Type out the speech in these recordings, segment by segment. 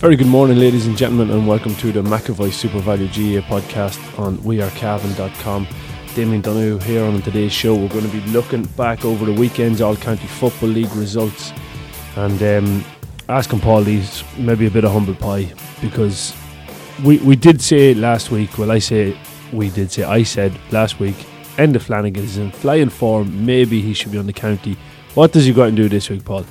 Very good morning, ladies and gentlemen, and welcome to the McAvoy SuperValu GA podcast on wearecavan.com. Damien Donoghue here on today's show. We're going to be looking back over the weekend's All County Football League results and um, asking Paul these maybe a bit of humble pie because we, we did say last week, well, I say we did say, I said last week, Enda Flanagan is in flying form. Maybe he should be on the county. What does he got to do this week, Paul?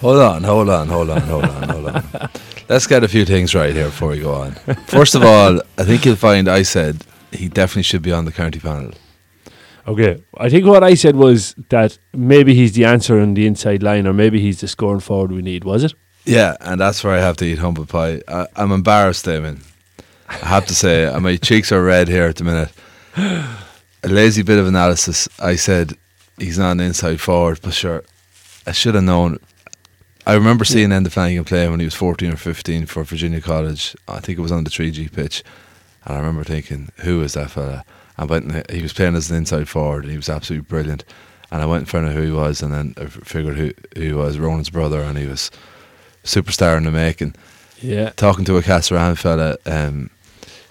Hold on, hold on, hold on, hold on, hold on. Let's get a few things right here before we go on. First of all, I think you'll find I said he definitely should be on the county panel. Okay, I think what I said was that maybe he's the answer on the inside line, or maybe he's the scoring forward we need. Was it? Yeah, and that's where I have to eat humble pie. I, I'm embarrassed, Damon. I have to say, my cheeks are red here at the minute. A lazy bit of analysis. I said he's not an inside forward, but sure, I should have known. I remember seeing Enda Flanagan play when he was 14 or 15 for Virginia College. I think it was on the 3G pitch. And I remember thinking, who is that fella? I went and he was playing as an inside forward and he was absolutely brilliant. And I went and found out who he was and then I figured who, who he was, Ronan's brother, and he was superstar in the making. Yeah. Talking to a Casaran fella, um,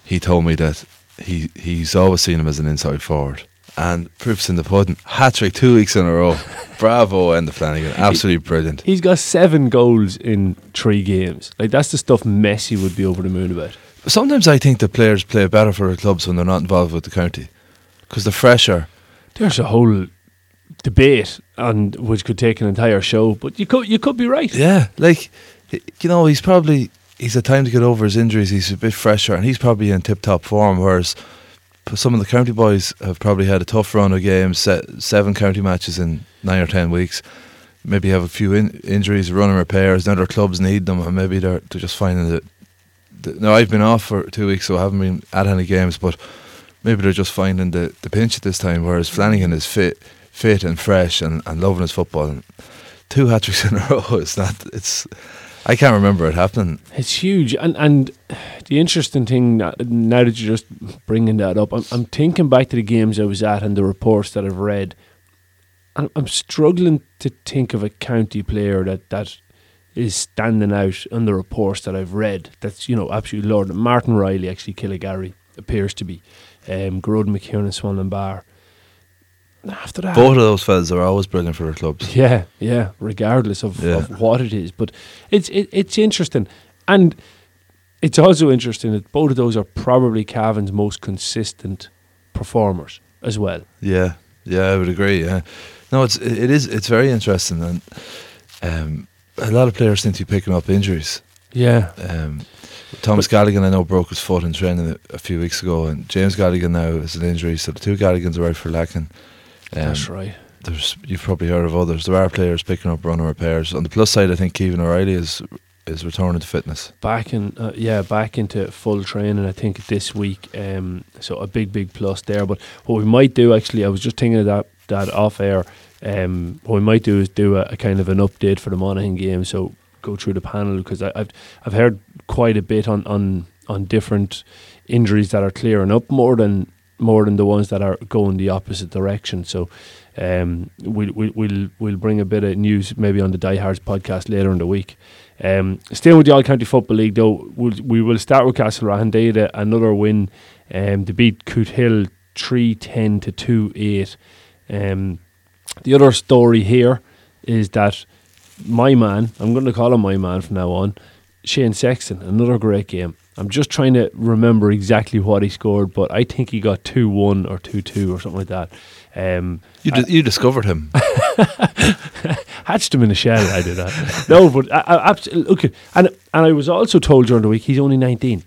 he told me that he he's always seen him as an inside forward. And proofs in the pudding. Hat trick two weeks in a row. Bravo, Enda Flanagan. Absolutely brilliant. He's got seven goals in three games. Like that's the stuff Messi would be over the moon about. Sometimes I think the players play better for their clubs when they're not involved with the county because they're fresher. There's a whole debate and which could take an entire show, but you could you could be right. Yeah, like you know, he's probably he's had time to get over his injuries. He's a bit fresher, and he's probably in tip top form. Whereas some of the county boys have probably had a tough run of games, se- seven county matches in nine or ten weeks. Maybe have a few in- injuries, running repairs. Now their clubs need them, and maybe they're they're just finding that. that no, I've been off for two weeks, so I haven't been at any games, but maybe they're just finding the, the pinch at this time. Whereas Flanagan is fit, fit and fresh, and, and loving his football. And two hat tricks in a row. It's not. It's. I can't remember it happening. It's huge, and and the interesting thing now that you're just bringing that up, I'm I'm thinking back to the games I was at and the reports that I've read. I'm struggling to think of a county player that that is standing out on the reports that I've read. That's you know absolutely Lord Martin Riley actually Killygarry appears to be, um, Groden McKeown Swan and Bar. After that, Both of those fellas are always brilliant for their clubs. yeah, yeah. Regardless of, Yeah. of what it is, but it's it, it's interesting, and it's also interesting that both of those are probably Cavan's most consistent performers as well. Yeah, yeah, I would agree. Yeah, no, it's it is it's very interesting, and um, a lot of players seem to be picking up injuries. Yeah, Um, Thomas Galligan, I know, broke his foot in training a, a few weeks ago, and James Galligan now has an injury, so the two Galligans are out for lacking. Um, that's right. There's you've probably heard of others. There are players picking up running repairs. On the plus side, I think Kevin O'Reilly is is returning to fitness. Back in, uh, yeah, back into full training. I think this week. Um, so a big, big plus there. But what we might do, actually, I was just thinking of that that off air. Um, what we might do is do a, a kind of an update for the Monaghan game. So go through the panel because I've I've heard quite a bit on on on different injuries that are clearing up more than more than the ones that are going the opposite direction. So. Um, we'll, we'll we'll bring a bit of news maybe on the Diehards podcast later in the week. Um, staying with the All County Football League, though, we'll, we will start with Castlerahan. They had another win um, to beat Cootehill 3 10 to 2 8. Um, the other story here is that my man, I'm going to call him my man from now on, Shane Sexton, another great game. I'm just trying to remember exactly what he scored, but I think he got 2 1 or 2 2 or something like that. Um, You di- you discovered him. hatched him in a shell. I did that. no, but I, I, absolutely. Okay, and and I was also told during the week he's only 19.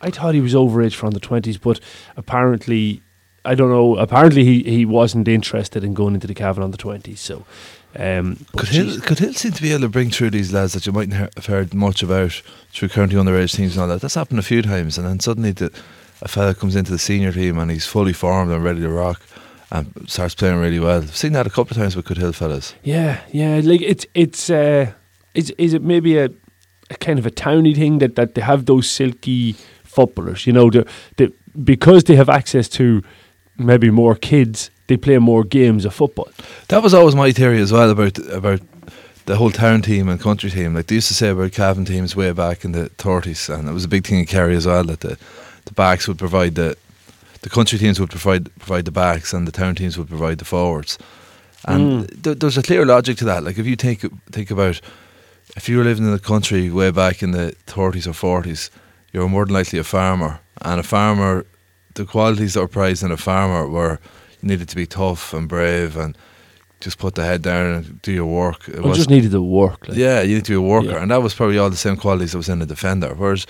I thought he was overage from the 20s, but apparently, I don't know. Apparently, he, he wasn't interested in going into the Cavan on the twenties. So, um, Cootehill, could Hill seem to be able to bring through these lads that you mightn't he- have heard much about through county underage teams and all that? That's happened a few times, and then suddenly the, a fella comes into the senior team and he's fully formed and ready to rock and starts playing really well. I've seen that a couple of times with Cootehill fellas. yeah, yeah. Like it's it's uh, is is it maybe a, a kind of a towny thing that, that they have those silky footballers? You know, the the because they have access to maybe more kids, they play more games of football. That was always my theory as well about about the whole town team and country team. Like they used to say about Cavan teams way back in the thirties, and it was a big thing in Kerry as well that the the backs would provide the the country teams would provide provide the backs, and the town teams would provide the forwards. And Mm. th- there's a clear logic to that. Like if you think think about if you were living in the country way back in the thirties or forties, you were more than likely a farmer, and a farmer, the qualities that were prized in a farmer were you needed to be tough and brave and just put the head down and do your work. It I was just needed to work. Like. yeah, you need to be a worker, Yeah. and that was probably all the same qualities that was in a defender. Whereas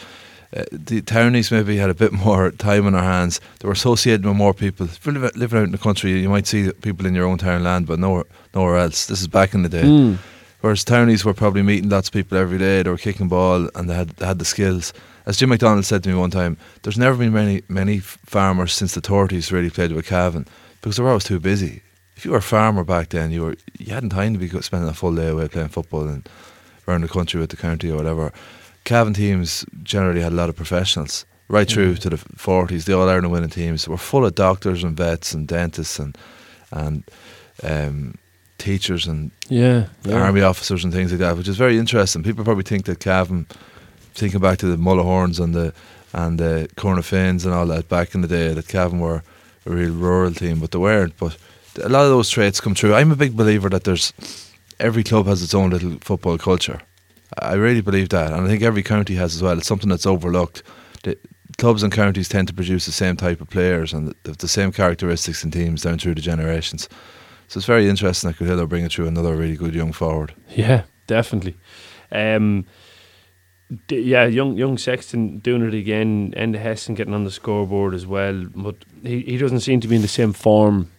uh, the townies maybe had a bit more time on their hands. They were associated with more people. If you're living out in the country, you might see people in your own town land, but nowhere, nowhere else. This is back in the day. Mm. Whereas townies were probably meeting lots of people every day. They were kicking ball and they had they had the skills. As Jim McDonald said to me one time, there's never been many many farmers since the 30s really played with Cavan because they were always too busy. If you were a farmer back then, you were you hadn't time to be spending a full day away playing football and around the country with the county or whatever. Cavan teams generally had a lot of professionals right through Mm. to the 40s. The All Ireland winning teams were full of doctors and vets and dentists and and um, teachers and Yeah, yeah. army officers and things like that, which is very interesting. People probably think that Cavan, thinking back to the Mullahorans and the and the Cornafeans and all that back in the day, that Cavan were a real rural team, but they weren't. But a lot of those traits come true. I'm a big believer that there's every club has its own little football culture. I really believe that, and I think every county has as well. It's something that's overlooked. The clubs and counties tend to produce the same type of players and the, the same characteristics in teams down through the generations. So it's very interesting that Cootehill are bringing through another really good young forward. Yeah, definitely. Um, yeah, young young Sexton doing it again, and Hessen getting on the scoreboard as well. But he, he doesn't seem to be in the same form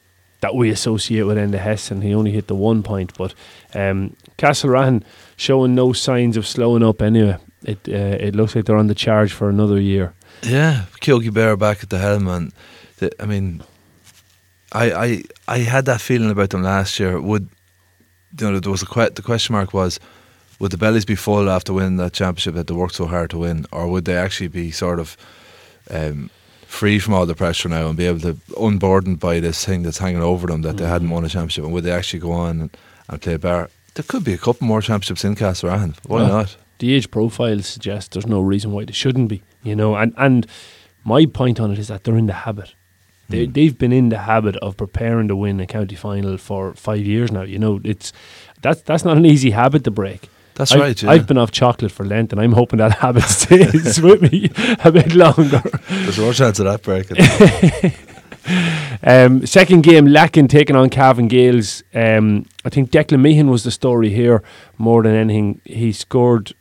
that we associate with Enda Hessen. He only hit the one point, but um, Castlerahan showing no signs of slowing up. Anyway, it uh, it looks like they're on the charge for another year. Yeah, Kyogi Bear back at the helm, and the, I mean, I, I I had that feeling about them last year. Would you know there was a que- the question mark was would the bellies be full after winning that championship that they worked so hard to win, or would they actually be sort of um, free from all the pressure now and be able to unburdened by this thing that's hanging over them that they hadn't won a championship, and would they actually go on and, and play bar? There could be a couple more championships in Castlerahan. Why Well, not? the age profile suggests there's no reason why they shouldn't be, you know. And and my point on it is that they're in the habit. They Mm. they've been in the habit of preparing to win a county final for five years now. You know, it's that's that's not an easy habit to break. That's I've, right. Yeah. I've been off chocolate for Lent, and I'm hoping that habit stays with me a bit longer. There's more chance of that breaking. Um, second game, Lacken taking on Cavan Gaels. Um, I think Declan Meehan was the story here more than anything. He scored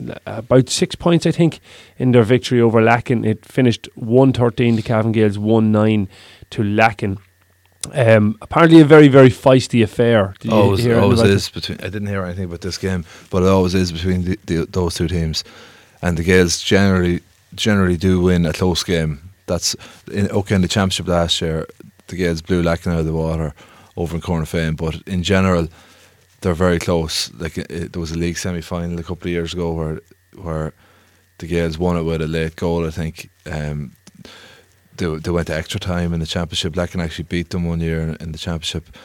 uh, about six points, I think, in their victory over Lacken. It finished 113 to Cavan Gaels, 1 9 to Lacken. Um, apparently, a very, very feisty affair. Did you always, always is between. I didn't hear anything about this game, but it always is between the, the, those two teams, and the Gaels generally generally do win a close game. That's in, okay in the championship last year. The Gaels blew Lacken out of the water over in Cornafean, but in general, they're very close. Like it, it- there was a league semi final a couple of years ago where where the Gaels won it with a late goal. I think um, they they went to extra time in the championship. Lacken actually beat them one year in, the championship.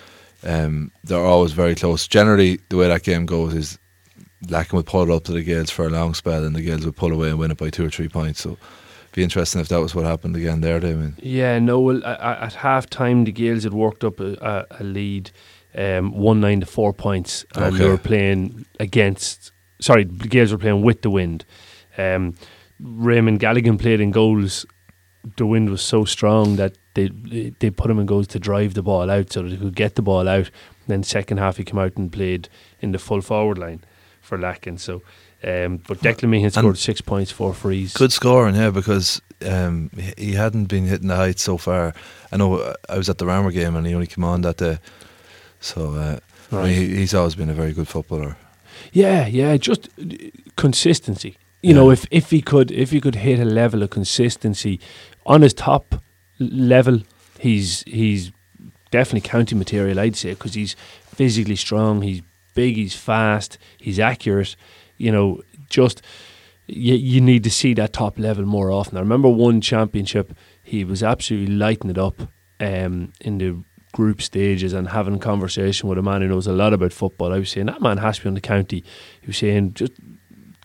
Um, they're always very close. Generally, the way that game goes is Lacken would pull it up to the Gaels for a long spell, and the Gaels would pull away and win it by two or three points. So, be interesting if that was what happened again there, Damien. Yeah, no. Well, at half time, the Gaels had worked up a, a, lead, um, one nine to four points, and they were playing against. Sorry, the Gaels were playing with the wind. Um, Raymond Galligan played in goals. The wind was so strong that they they put him in goals to drive the ball out, so that he could get the ball out. then second half, he came out and played in the full forward line for Lacken. So, um, but Declan Meehan scored six points, four frees. Good scoring, yeah, because Um, he, hadn't been hitting the heights so far. I know uh, I was at the Ramor game and he only came on that day. So uh, I mean, he's always been a very good footballer. Yeah, yeah, just uh, consistency. You know, if if he could if he could hit a level of consistency on his top level, he's he's definitely county material. I'd say because he's physically strong, he's big, he's fast, he's accurate. You know, just you, you need to see that top level more often. I remember one championship, he was absolutely lighting it up um, in the group stages and having a conversation with a man who knows a lot about football. I was saying that man has to be on the county. He was saying just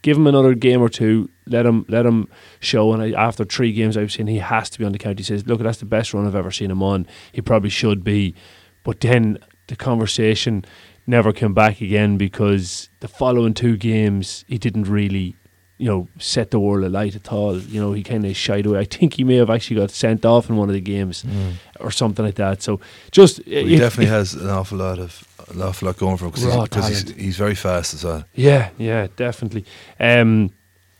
give him another game or two, let him let him show. And I, after three games, I've seen he has to be on the count. He says, look, that's the best run I've ever seen him on. He probably should be, but then the conversation never came back again because the following two games he didn't really. You know, set the world alight at all. You know, he kind of shied away. I think he may have actually got sent off in one of the games mm. or something like that. So, just he if- definitely if- has an awful lot of an awful lot going for him because he's, talent. he's very fast as well. Yeah, yeah, definitely. Um,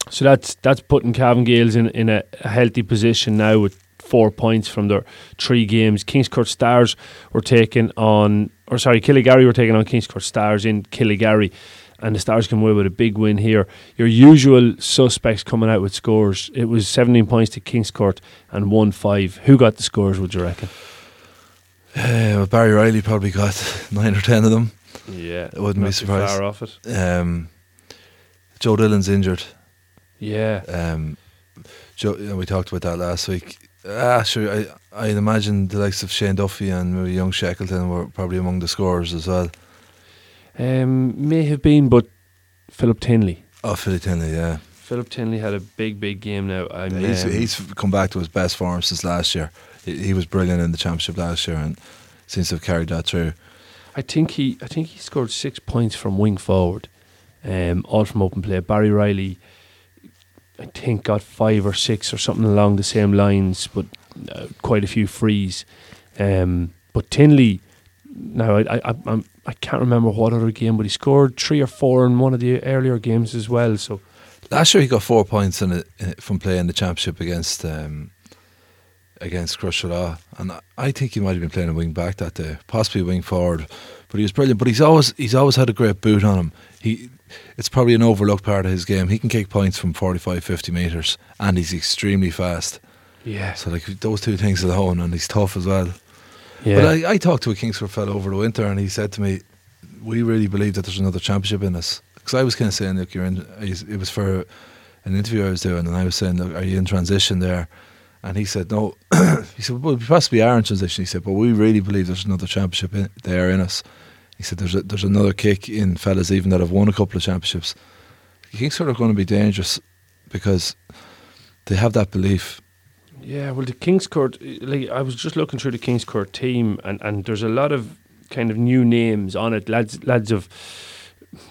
so that's that's putting Cavan Gaels in in a, a healthy position now with four points from their three games. Kingscourt Stars were taken on, or sorry, Killygarry were taking on Kingscourt Stars in Killygarry, and the Stars came away with a big win here. Your usual suspects coming out with scores. It was seventeen points to Kingscourt and one five. Who got the scores? Would you reckon? Uh, Barry Riley probably got nine or ten of them. Yeah, I wouldn't be surprised. Far off it. Um, Joe Dillon's injured. Yeah, Um, Joe, you know, we talked about that last week. Ah, sure. I I imagine the likes of Shane Duffy and maybe young Shackleton were probably among the scorers as well. um, may have been, but Philip Tinley. Oh, Philly Tinley, yeah. Philip Tinley had a big, big game now. I'm, he's, um, he's come back to his best form since last year. He, he was brilliant in the championship last year and seems to have carried that through. I think he, I think he scored six points from wing forward, um, all from open play. Barry Riley, I think, got five or six or something along the same lines, but uh, quite a few frees. Um, but Tinley, now I, I, I, I'm, I can't remember what other game, but he scored three or four in one of the earlier games as well. So Last year he got four points in it, in it from playing the championship against um, against Crusher and I- think he might have been playing a wing back that day, possibly a wing forward. But he was brilliant. But he's always he's always had a great boot on him. He it's probably an overlooked part of his game. He can kick points from 45, 50 meters, and he's extremely fast. yeah, So like those two things alone, and he's tough as well. yeah. But I, I talked to a Kingscourt fellow over the winter, and he said to me, "We really believe that there's another championship in us." Because I was kind of saying, "Look, you're in." It was for an interview I was doing, and I was saying, "Look, are you in transition there?" And he said, "No." he said, "Well, we possibly are in transition." He said, "But we really believe there's another championship in, there in us." He said, "There's a, there's another kick in fellas even that have won a couple of championships." Kingscourt are going to be dangerous because they have that belief. Yeah, well, the Kingscourt, like I was just looking through the Kingscourt team, and, and there's a lot of kind of new names on it, lads, lads of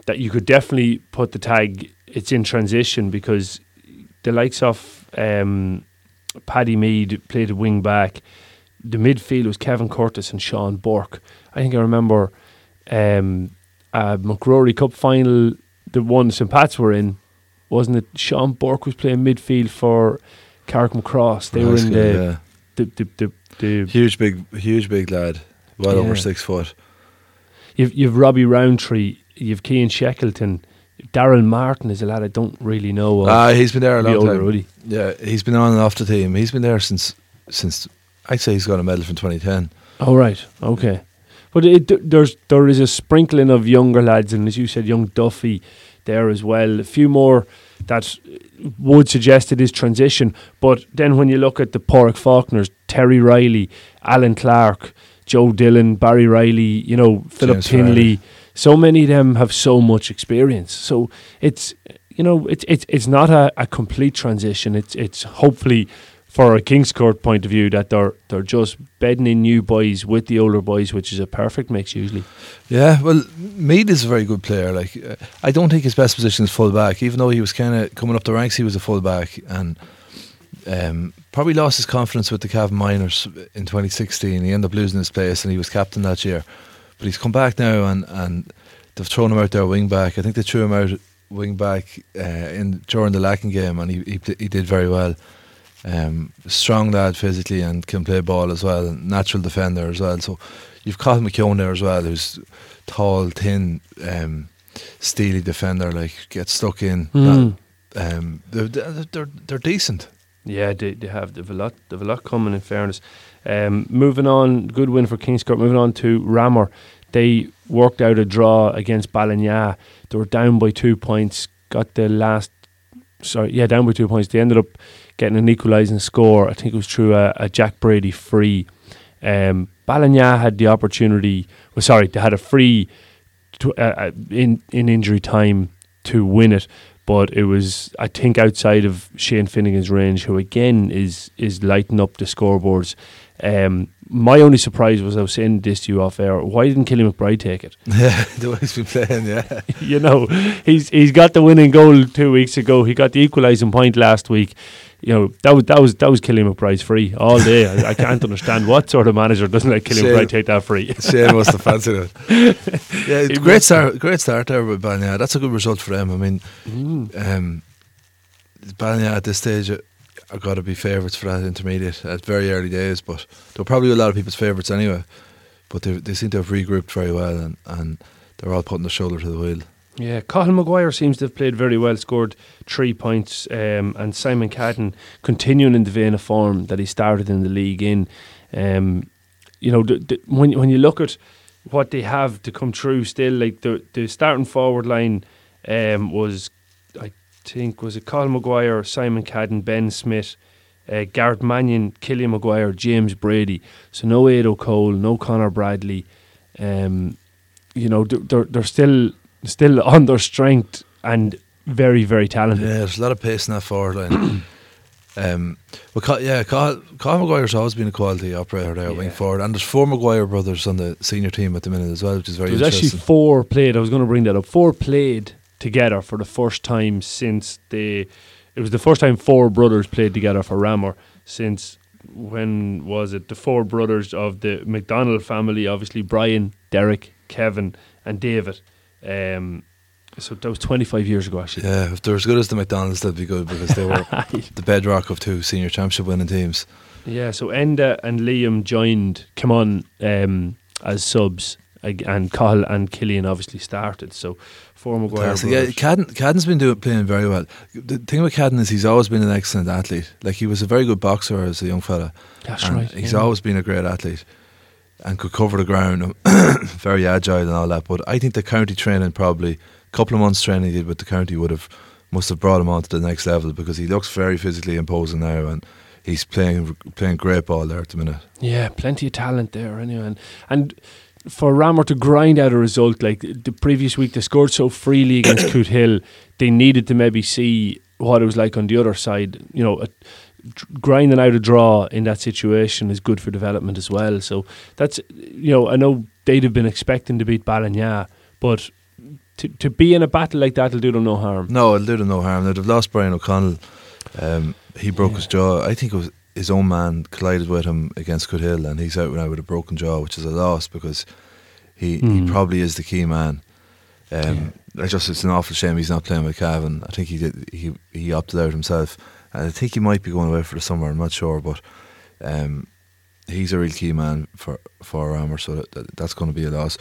that you could definitely put the tag. It's in transition because the likes of um, Paddy Mead played a wing back. The midfield was Kevin Curtis and Sean Burke. I think I remember um, uh, MacRory Cup final, the one St Pat's were in, wasn't it? Sean Burke was playing midfield for Carrickmacross. They were in the, Yeah. the, the, the, the huge, big, huge, big lad, well Yeah. over six foot. You've you've Robbie Roundtree, you've Keane Shackleton, Daryl Martin is a lad I don't really know. Of. Ah, he's been there a long time. he? Yeah, he's been on and off the team. He's been there since since I'd say he's got a medal from 2010. Oh right, okay. But it, there's there is a sprinkling of younger lads, and as you said, young Duffy there as well. A few more that would suggest it is transition. But then when you look at the Pádraig Faulkners, Terry Riley, Alan Clark, Joe Dillon, Barry Riley, you know Philip James Tinley, Farley. So many of them have so much experience. So it's you know it's it's it's not a, a complete transition. It's it's hopefully for a Kingscourt point of view that they're they're just bedding in new boys with the older boys, which is a perfect mix usually. Yeah, well, Mead is a very good player. Like, uh, I don't think his best position is full back. Even though he was kind of coming up the ranks, he was a full back and um, probably lost his confidence with the Cavan Minors in 2016. He ended up losing his place, and he was captain that year. But he's come back now, and and they've thrown him out there wing back. I think they threw him out wing back uh, in during the Lacken game, and he he, he did very well. Um, strong lad physically and can play ball as well. Natural defender as well. So you've Colin McKeown there as well, who's tall, thin, um, steely defender. Like gets stuck in. Mm. Not- um, they're, they're they're they're decent. Yeah, they, they have they've a lot they've a lot coming. In fairness, um, moving on, good win for Kingscourt. Moving on to Ramor, they worked out a draw against Ballinagh. They were down by two points. Got the last, sorry, yeah, down by two points. They ended up getting an equalising score. I think it was through a, a Jack Brady free. Um, had the opportunity. Well, sorry, they had a free to, uh, uh, in in injury time to win it but it was I think outside of Shane Finnegan's range, who again is is lighting up the scoreboards. Um, my only surprise was I was saying this to you off air. Why didn't Killy McBride take it? Yeah, the way he's been playing. Yeah, you know, he's he's got the winning goal two weeks ago. He got the equalising point last week. You know that was that was that was Killy McBride's free all day. I, I can't understand what sort of manager doesn't let Killy Shame. McBride take that free. Shane must have fancied it. Yeah, He great start. Great start there with Ballinagh. That's a good result for them. I mean, Mm. um, Ballinagh at this stage are, got to be favourites for that intermediate at very early days, but they're probably a lot of people's favourites anyway. But they they seem to have regrouped very well, and, and they're all putting the shoulder to the wheel. Yeah, Colin Maguire seems to have played very well, scored three points, um, and Simon Cadden continuing in the vein of form that he started in the league in. Um, you know, when when you look at what they have to come through, still like the the starting forward line um, was, think, was it Colin Maguire, Simon Cadden, Ben Smith. Uh, Garrett Mannion, Killian Maguire, James Brady. So no Ed O'Cole, no Connor Bradley. Um, you know, they're, they're, still still on their strength and very, very talented. Yeah, there's a lot of pace in that forward line. um, well, yeah, Col- Colin Maguire's always been a quality operator there, wing forward, and there's four Maguire brothers on the senior team at the minute as well, which is very There's actually four played. I was going to bring that up. Four played together for the first time since they. It was the first time four brothers played together for Ramor since when was it? The four brothers of the McDonald family, obviously Brian, Derek, Kevin, and David. Um, so that was 25 years ago, actually. Yeah, if they're as good as the McDonald's, that'd be good because they were the bedrock of two senior championship winning teams. Yeah, so Enda and Liam joined, come on, um, as subs, and Cahill and Killian obviously started. So four Maguire. Yeah, brothers. Cadden, Cadden's been doing playing very well. The thing about Cadden is he's always been an excellent athlete. Like he was a very good boxer as a young fella. That's and right. He's yeah. always been a great athlete and could cover the ground, very agile and all that. But I think the county training probably a couple of months training he did with the county would have must have brought him on to the next level because he looks very physically imposing now and he's playing playing great ball there at the minute. Yeah, plenty of talent there anyway. And, and for Ramor to grind out a result like the previous week, they scored so freely against Cootehill, they needed to maybe see what it was like on the other side. You know, a, grinding out a draw in that situation is good for development as well. So that's, you know, I know they'd have been expecting to beat Ballinagh, but to, to be in a battle like that will do them no harm. No, it'll do them no harm. They'd have lost Brian O'Connell. Um, he broke Yeah. his jaw. I think it was his own man collided with him against Hill, and he's out now with a broken jaw, which is a loss because he, Mm. he probably is the key man. Um, I just it's an awful shame he's not playing with Cavan. I think he did he he opted out himself, and I think he might be going away for the summer. I'm not sure, but um, he's a real key man for for Armour, so that, that, that's going to be a loss.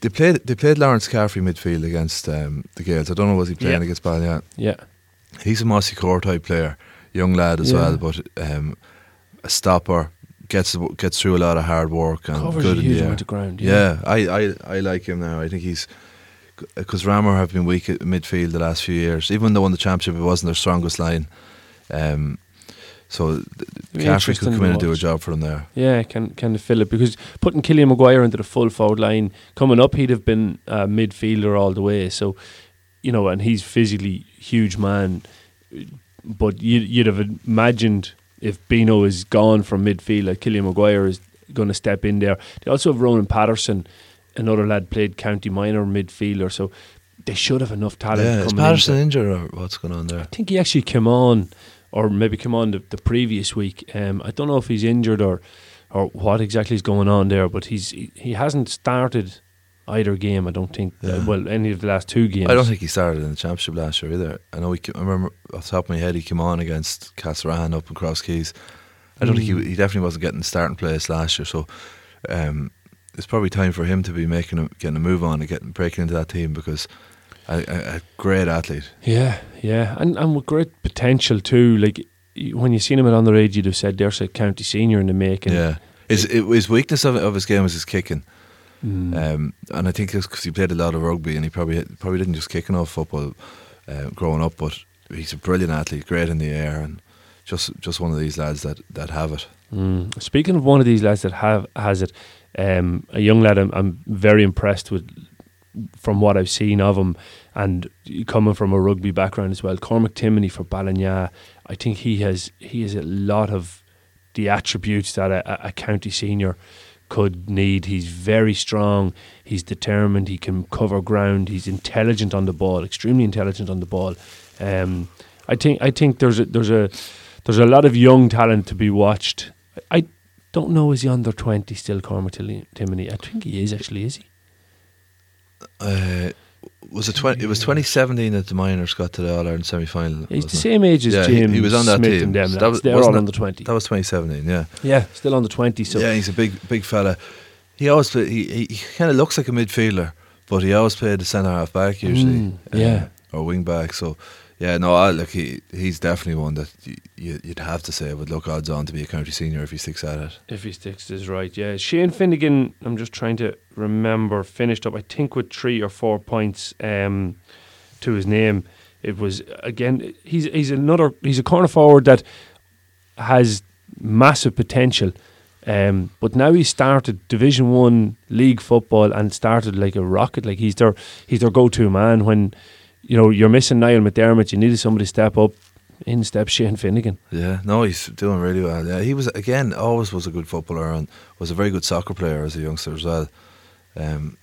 They played they played Lawrence Caffrey midfield against um, the Gaels. I don't know was he playing Yeah. against Balliol. Yeah. He's a Mossy Core type player, young lad as Yeah. well, but um, a stopper gets gets through a lot of hard work and Covers good a in huge amount of ground. Yeah, I, I, I like him now. I think he's because Ramor have been weak at midfield the last few years. Even though won the championship, it wasn't their strongest line. Um, so Caffrey could come in and do a job for them there. Yeah, can can they fill it because putting Killian Maguire into the full forward line coming up, he'd have been a midfielder all the way. So, you know, and he's physically huge man, but you, you'd have imagined if Bino is gone from midfield, like Killian Maguire is going to step in there. They also have Ronan Patterson, another lad played county minor midfielder, so they should have enough talent. Yeah, is Patterson into- injured or what's going on there? I think he actually came on, or maybe came on the, the previous week. Um, I don't know if he's injured or or what exactly is going on there, but he's he, he hasn't started either game. I don't think. Yeah. Uh, well, any of the last two games. I don't think he started in the championship last year either. I know he. I remember off the top of my head, he came on against Castlerahan up in Cross Keys. I don't think Mm. he, he definitely wasn't getting the starting place last year. So um, it's probably time for him to be making a, getting a move on and getting breaking into that team because a, a, a great athlete. Yeah, yeah, and and with great potential too. Like when you seen him at underage, you'd have said there's a county senior in the making. yeah, his it, his weakness of, of his game was his kicking, Mm. um, and I think it's because he played a lot of rugby and he probably probably didn't just kick enough football uh, growing up. But he's a brilliant athlete, great in the air, and just just one of these lads that, that have it. Mm. Speaking of one of these lads that have has it, um, a young lad I'm, I'm very impressed with from what I've seen of him, and coming from a rugby background as well. Cormac Timoney for Ballinagh, I think he has he has a lot of the attributes that a- a county senior could need. He's very strong. He's determined. He can cover ground. He's intelligent on the ball. Extremely intelligent on the ball. Um, I think I think there's a there's a there's a lot of young talent to be watched. I, don't know is he under twenty still, Cormac Timoney? I think he is actually. Is he? Uh, was it twenty? It was twenty seventeen that the minors got to the All Ireland semi final. He's the same age as Yeah, he- James he was on that Smith team. them. So that was- They're all under twenty. That was twenty seventeen. Yeah, yeah, still under twenty. So yeah, he's a big big fella. He always play, he he, he kind of looks like a midfielder, but he always played the centre half back usually. Mm, yeah. or wing back. So yeah, no, I look he he's definitely one that you, you'd have to say would look odds on to be a county senior if he sticks at it. if he sticks his right, yeah. Shane Finnegan, I'm just trying to remember, finished up I think with three or four points um, to his name. It was again he's he's another he's a corner forward that has massive potential. Um, but now he started Division One league football and started like a rocket. Like he's their he's their go to man when you know you're missing Niall McDermott. You needed somebody to step up. In steps Shane Finnegan. Yeah, no, he's doing really well. Yeah, he was again always was a good footballer and was a very good soccer player as a youngster as well. Um,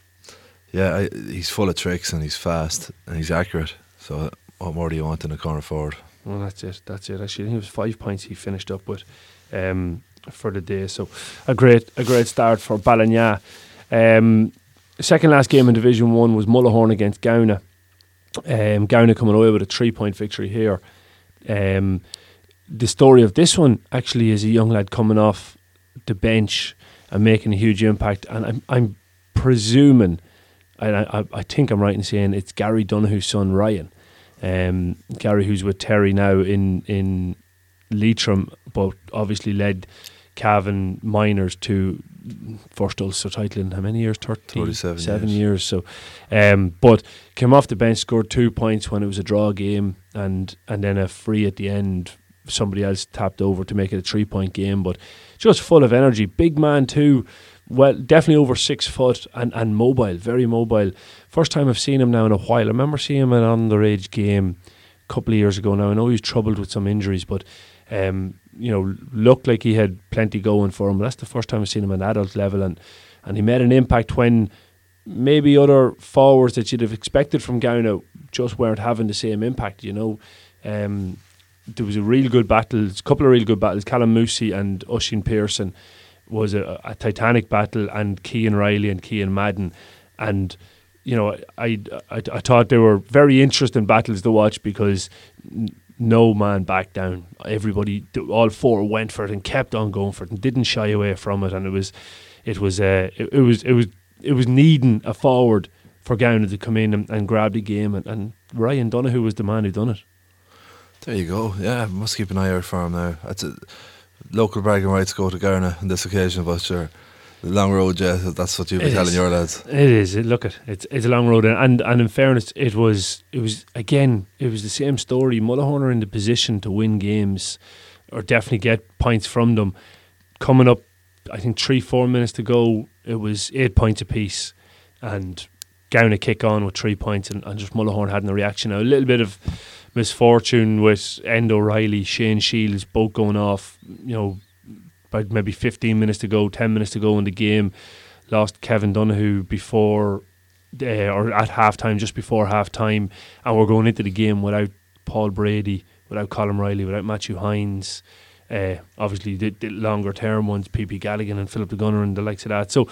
yeah, I, he's full of tricks and he's fast and he's accurate. So what more do you want in a corner forward? Well, that's it. That's it. Actually, I think it was five points he finished up with um, for the day. So a great, a great start for Ballinagh. Um, second last game in Division One was Mullahoran against Gowna. Um, Gowna coming away with a three-point victory here. Um, the story of this one actually is a young lad coming off the bench and making a huge impact. And I'm, I'm presuming, and I, I, I think I'm right in saying it's Gary Donahue's son Ryan. Um, Gary, who's with Terry now in in Leitrim, but obviously led Cavan Minors to first Ulster title in how many years? 30, 37 seven years. years. So, um, but came off the bench, scored two points when it was a draw game, and and then a free at the end. Somebody else tapped over to make it a three point game, but just full of energy. Big man too. Well, definitely over six foot and, and mobile, very mobile. First time I've seen him now in a while. I remember seeing him in an underage game a couple of years ago. Now I know he's troubled with some injuries, but um, you know, looked like he had plenty going for him. That's the first time I've seen him at adult level, and and he made an impact when maybe other forwards that you'd have expected from Gowna just weren't having the same impact. You know, um, there was a real good battle, a couple of real good battles. Callum Moosey and Oisín Pearson was a, a titanic battle, and Kean Riley and Kean Madden, and you know, I, I I thought they were very interesting battles to watch because no man backed down. Everybody, all four went for it and kept on going for it and didn't shy away from it. And it was, it was, uh, it, it was, it was, it was needing a forward for Gowna to come in and, and grab the game. And, and Ryan Donahue was the man who done it. There you go. Yeah, must keep an eye out for him now. That's a local bragging rights go to Gowna on this occasion, but sure, the long road, yeah, that's what you've been It telling is. your lads. It is. It, look, it it's it's a long road, and, and in fairness, it was it was again it was the same story. Mullahoran are in the position to win games, or definitely get points from them. Coming up, I think three four minutes to go, it was eight points apiece, and Gowna kick on with three points, and, and just Mullahoran hadn't a reaction. Now a little bit of misfortune with End O'Reilly, Shane Shields, both going off. You know, about maybe 15 minutes to go, 10 minutes to go in the game. Lost Kevin Donahue before, uh, or at halftime, just before halftime. And we're going into the game without Paul Brady, without Colin Riley, without Matthew Hines. Uh, obviously, the, the longer term ones, PP Galligan and Philip the Gunner and the likes of that. So,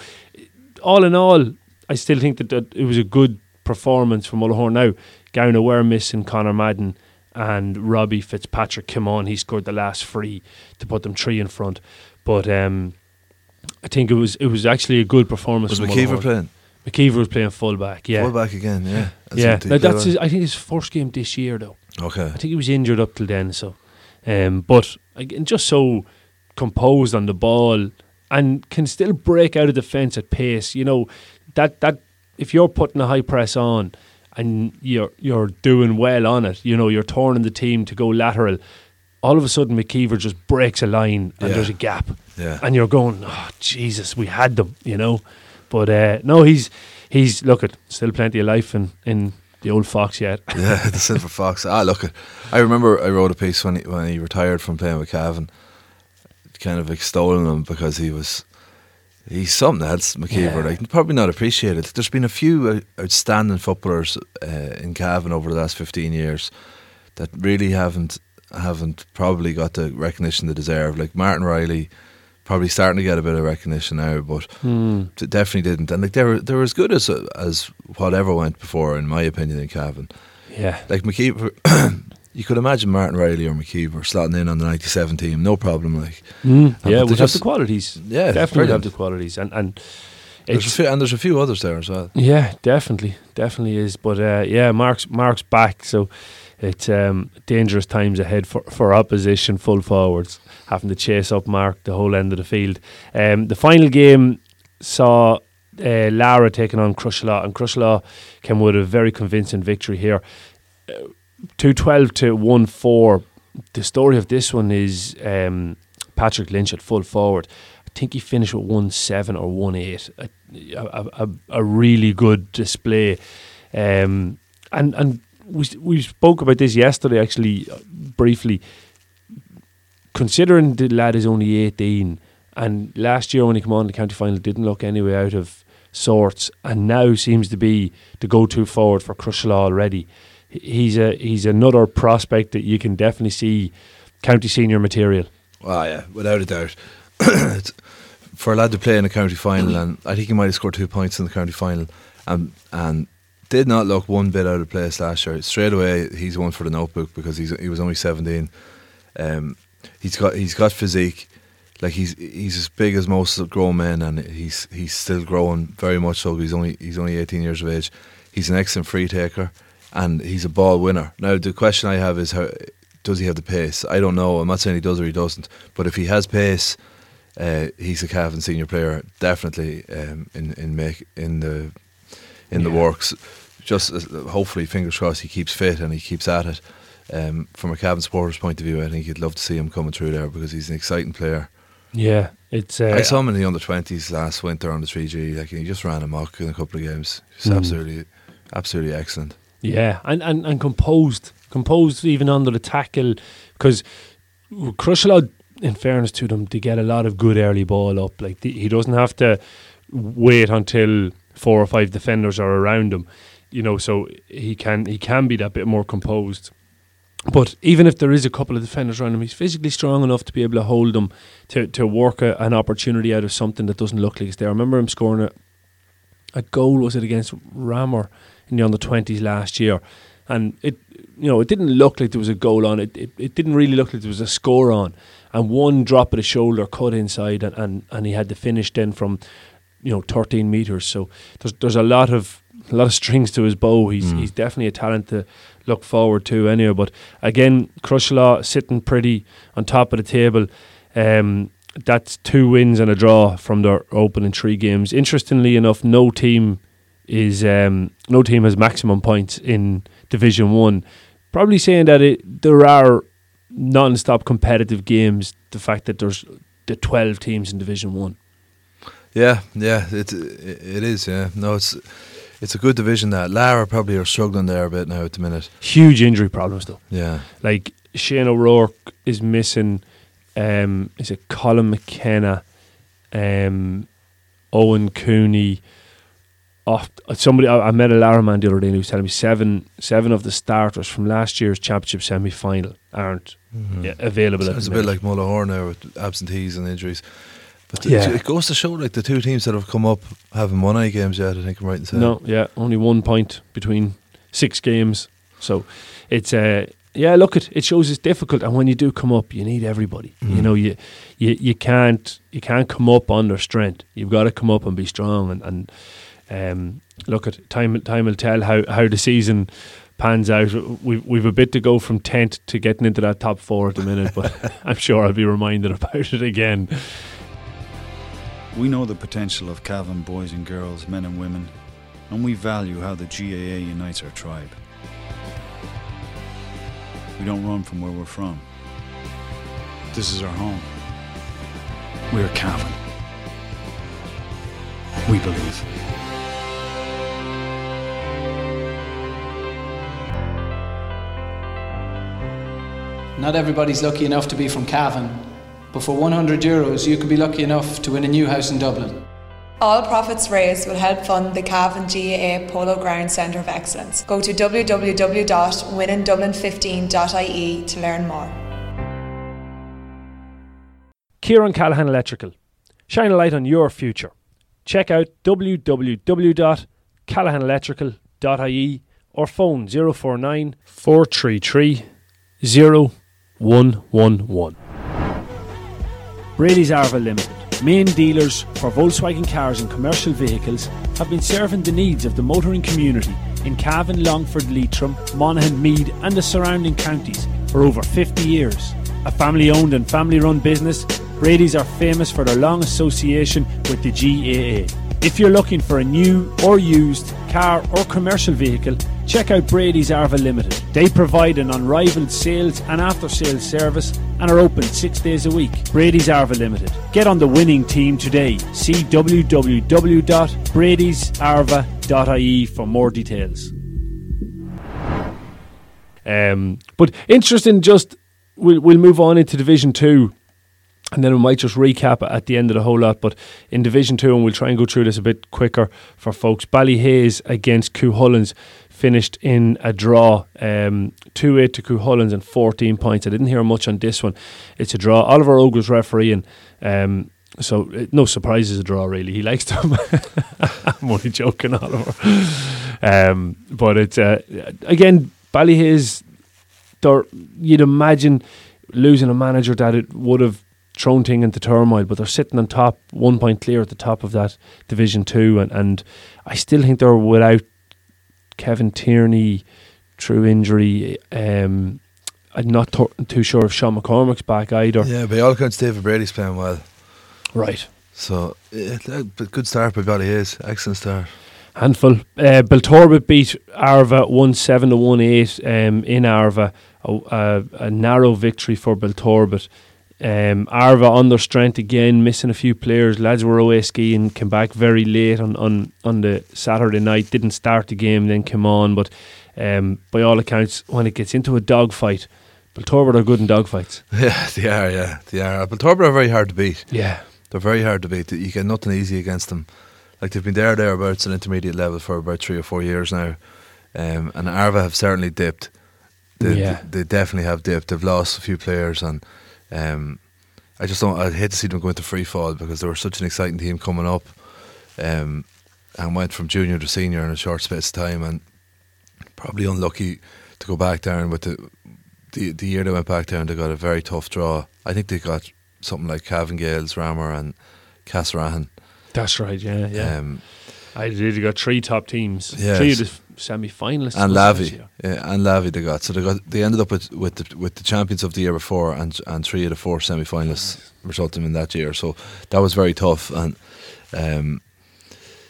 all in all, I still think that, that it was a good performance from Mullahoran. Now, Gowna were missing Connor Madden and Robbie Fitzpatrick came on. He scored the last free to put them three in front. But um, I think it was it was actually a good performance. Was from McKeever playing? McKeever was playing fullback. Yeah, Fullback again, yeah. That's yeah. Now, that's his, I think his first game this year though. Okay. I think he was injured up till then. So, um, but again, just so composed on the ball and can still break out of defence at pace. You know that that if you're putting a high press on and you're you're doing well on it, you know you're turning the team to go lateral. All of a sudden, McKeever just breaks a line and Yeah. there's a gap, Yeah. and you're going, "Oh Jesus, we had them," you know. But uh, no, he's he's look at still plenty of life in in the old fox yet. yeah, the Silver Fox. Ah, look, I remember I wrote a piece when he, when he retired from playing with Cavan, kind of extolling him because he was he's something else, McKeever. Yeah. Like probably not appreciated. There's been a few uh, outstanding footballers uh, in Cavan over the last 15 years that really haven't haven't probably got the recognition they deserve. Like Martin Riley, probably starting to get a bit of recognition now, but d- definitely didn't. And like they were they were as good as as whatever went before, in my opinion, in Cavan Yeah, like McKeever, you could imagine Martin Riley or McKeever slotting in on the '97 team, no problem. Like, Mm, yeah, they we have the qualities. yeah, definitely have the qualities, and and There's it's few, and there's a few others there as well. yeah, definitely, definitely is. But uh, yeah, Mark's Mark's back, so it's um, dangerous times ahead for for opposition full forwards having to chase up Mark the whole end of the field. Um, the final game saw. Uh, Laragh taking on Crosserlough, and Crosserlough came with a very convincing victory here. Uh, 212 to 1 4. The story of this one is um, Patrick Lynch at full forward. I think he finished with 1 7 or 1 8. A, a, a, a really good display. Um, and and we, we spoke about this yesterday, actually, briefly. Considering the lad is only 18, and last year when he came on the county final, didn't look anyway out of sorts, and now seems to be the go to forward for Crosserlough already he's a he's another prospect that you can definitely see county senior material. Oh yeah, without a doubt. For a lad to play in a county final, and I think he might have scored two points in the county final, um, and and did not look one bit out of place last year. Straight away, he's one for the notebook because he's he was only seventeen. Um, he's got he's got physique, like he's he's as big as most grown men, and he's he's still growing very much so. He's only he's only eighteen years of age. He's an excellent free taker, and he's a ball winner. Now the question I have is how does he have the pace? I don't know. I'm not saying he does or he doesn't, but if he has pace, uh, he's a Cavan senior player definitely um, in in make in the in the works. Just as, hopefully, fingers crossed, he keeps fit and he keeps at it. Um, from a Cavan supporter's point of view, I think you'd love to see him coming through there because he's an exciting player. Yeah, it's uh, I saw him in the under twenties last winter on the three G. Like he just ran amok in a couple of games. He's Mm. absolutely, absolutely excellent. Yeah, and, and, and composed, composed even under the tackle because Crosserlough, in fairness to them, to get a lot of good early ball up. Like the, he doesn't have to wait until four or five defenders are around him, you know. So he can he can be that bit more composed. But even if there is a couple of defenders around him, he's physically strong enough to be able to hold them to to work a, an opportunity out of something that doesn't look like it's there. I remember him scoring a, a goal. Was it against Ramor in the under twenties last year? And it, you know, it didn't look like there was a goal on it. It, it didn't really look like there was a score on. And one drop of the shoulder cut inside, and, and, and he had the finish then from, you know, thirteen meters. So there's there's a lot of a lot of strings to his bow. He's Mm. he's definitely a talent to look forward to anyway. But again, Crosserlough sitting pretty on top of the table. Um, that's two wins and a draw from their opening three games. Interestingly enough, no team is um, no team has maximum points in Division One. Probably saying that it, there are non-stop competitive games. The fact that there's the twelve teams in Division One. Yeah, yeah, it it is. Yeah, no, it's it's a good division. That Laragh probably are struggling there a bit now at the minute. Huge injury problems though. Yeah, Like Shane O'Rourke is missing. Um, is it Colin McKenna, um, Owen Cooney? Off somebody I, I met a Laragh man the other day and he was telling me seven seven of the starters from last year's championship semi final aren't yeah, available. It's a bit minute. like Mullahoran now with absentees and injuries. But Yeah. it goes to show like the two teams that have come up haven't won any games yet. I think I'm right in saying. No, yeah, only one point between six games. So it's uh, yeah. Look, it it shows it's difficult, and when you do come up, you need everybody. You Mhm. know, you you you can't you can't come up under strength. You've got to come up and be strong. And and um, look at time time will tell how how the season pans out. We've we've a bit to go from tenth to getting into that top four at the minute, but I'm sure I'll be reminded about it again. We know the potential of Cavan boys and girls, men and women, and we value how the GAA unites our tribe. We don't run from where we're from. This is our home. We're Cavan. We believe. Not everybody's lucky enough to be from Cavan, but for 100 euros you could be lucky enough to win a new house in Dublin. All profits raised will help fund the Cavan GAA Polo Ground Centre of Excellence. Go to www.winningdublin15.ie to learn more. Kieran Callahan Electrical. Shine a light on your future. Check out www.callahanelectrical.ie or phone 049 433 0111. Brady's Arva Limited, main dealers for Volkswagen cars and commercial vehicles, have been serving the needs of the motoring community in Cavan, Longford, Leitrim, Monaghan, Meath, and the surrounding counties for over 50 years. A family owned and family run business, Brady's are famous for their long association with the GAA. If you're looking for a new or used car or commercial vehicle, check out Brady's Arva Limited. They provide an unrivaled sales and after sales service and are open six days a week. Brady's Arva Limited. Get on the winning team today. See www.bradysarva.ie for more details. Um, but interesting, just we'll, we'll move on into Division 2 and then we might just recap at the end of the whole lot. But in Division 2, and we'll try and go through this a bit quicker for folks, Ballyhaise against Cúchulainns finished in a draw, um, 2 8 to Cúchulainns and 14 points. I didn't hear much on this one. It's a draw. Oliver Og was refereeing. Um, so uh, no surprises a draw really. He likes them. I'm only joking, Oliver. Um, but it's uh, again Ballyhaise. You'd imagine losing a manager that it would have thrown thing into turmoil, but they're sitting on top, one point clear at the top of that Division Two, and, and I still think they're without Kevin Tierney through injury. Um, I'm not to- too sure if Sean McCormick's back either. Yeah, by all accounts, David Brady's playing well. Right. So, but good start by Bally is excellent start. handful. Uh, Belturbet beat Arva one seven to one eight um, in Arva. A, a, a narrow victory for Belturbet. Um, Arva on their strength again, missing a few players. Lads were away skiing, came back very late on, on, on the Saturday night. Didn't start the game, then came on. But um, by all accounts, when it gets into a dogfight, Belturbet are good in dogfights. Yeah, they are. Yeah, they are. But are very hard to beat. Yeah, They're very hard to beat. You get nothing easy against them. Like they've been there thereabouts an intermediate level for about three or four years now, um, and Arva have certainly dipped. They, Yeah. they definitely have dipped. They've lost a few players, and um, I just don't. I'd hate to see them go into free fall because they were such an exciting team coming up, um, and went from junior to senior in a short space of time, and probably unlucky to go back down with the the, the year they went back down. They got a very tough draw. I think they got something like Cavan Gaels, Ramor, and Castlerahan. that's right. Yeah, yeah. Um, I did. You got three top teams. Yes. Three of the semi-finalists. and Lavey, yeah. and Lavey they got. So they got. They ended up with with the, with the champions of the year before, and and three of the four semi-finalists resulted in that year. So that was very tough, and um,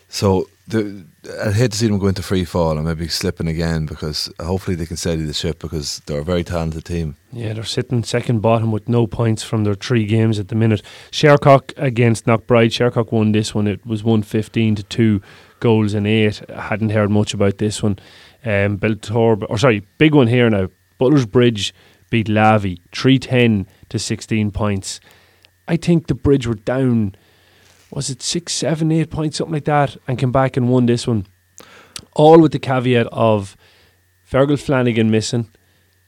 so the, I'd hate to see them go into free fall and maybe slipping again because hopefully they can steady the ship because they're a very talented team. Yeah, they're sitting second bottom with no points from their three games at the minute. Shercock against Knockbride. Shercock won this one. It was 115 to 2 goals in 8. I hadn't heard much about this one. Um, or sorry, big one here now. Butler's Bridge beat Lavey 310 to 16 points. I think the Bridge were down, was it six, seven, eight points, something like that, and came back and won this one. All with the caveat of Fergal Flanagan missing,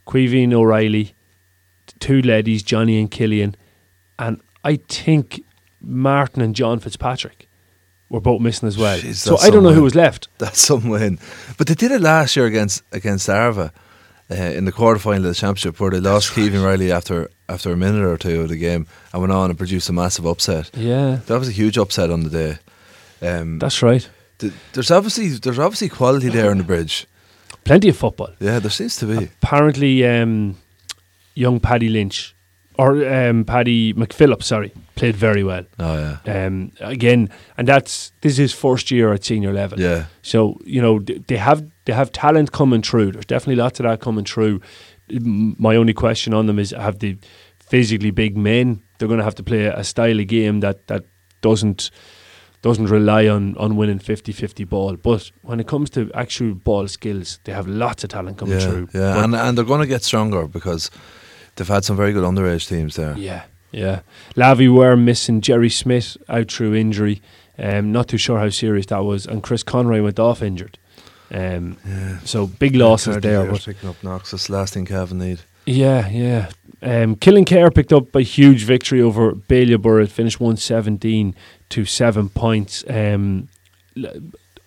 Queeveen O'Reilly, two ladies, Johnny and Killian, and I think Martin and John Fitzpatrick were both missing as well. Jeez, so I don't know who was left. That's some win. But they did it last year against against Arva uh, in the quarter final of the championship where they lost Keegan Riley after after a minute or two of the game and went on and produced a massive upset. Yeah, That was a huge upset on the day. Um, that's right. th- there's obviously there's obviously quality there on the bridge. Plenty of football. Yeah, there seems to be. Apparently, um, young Paddy Lynch or um, Paddy McPhillip, sorry, played very well. Oh yeah, Um, again, and that's this is his first year at senior level. yeah. So you know they have they have talent coming through. There's definitely lots of that coming through. My only question on them is have the physically big men. They're going to have to play a style of game that that doesn't doesn't rely on on winning 50-50 ball. But when it comes to actual ball skills, they have lots of talent coming yeah, through. Yeah, But- and and they're going to get stronger because they've had some very good underage teams there. Yeah, yeah. Lavey were missing Jerry Smith out through injury. Um, not too sure how serious that was, and Chris Conroy went off injured. Um, Yeah. so big losses there. But picking up knocks. That's the last thing Cavan need. yeah, yeah. Um, Killinkere picked up a huge victory over Bailieborough. It finished one seventeen to seven points. Um, l-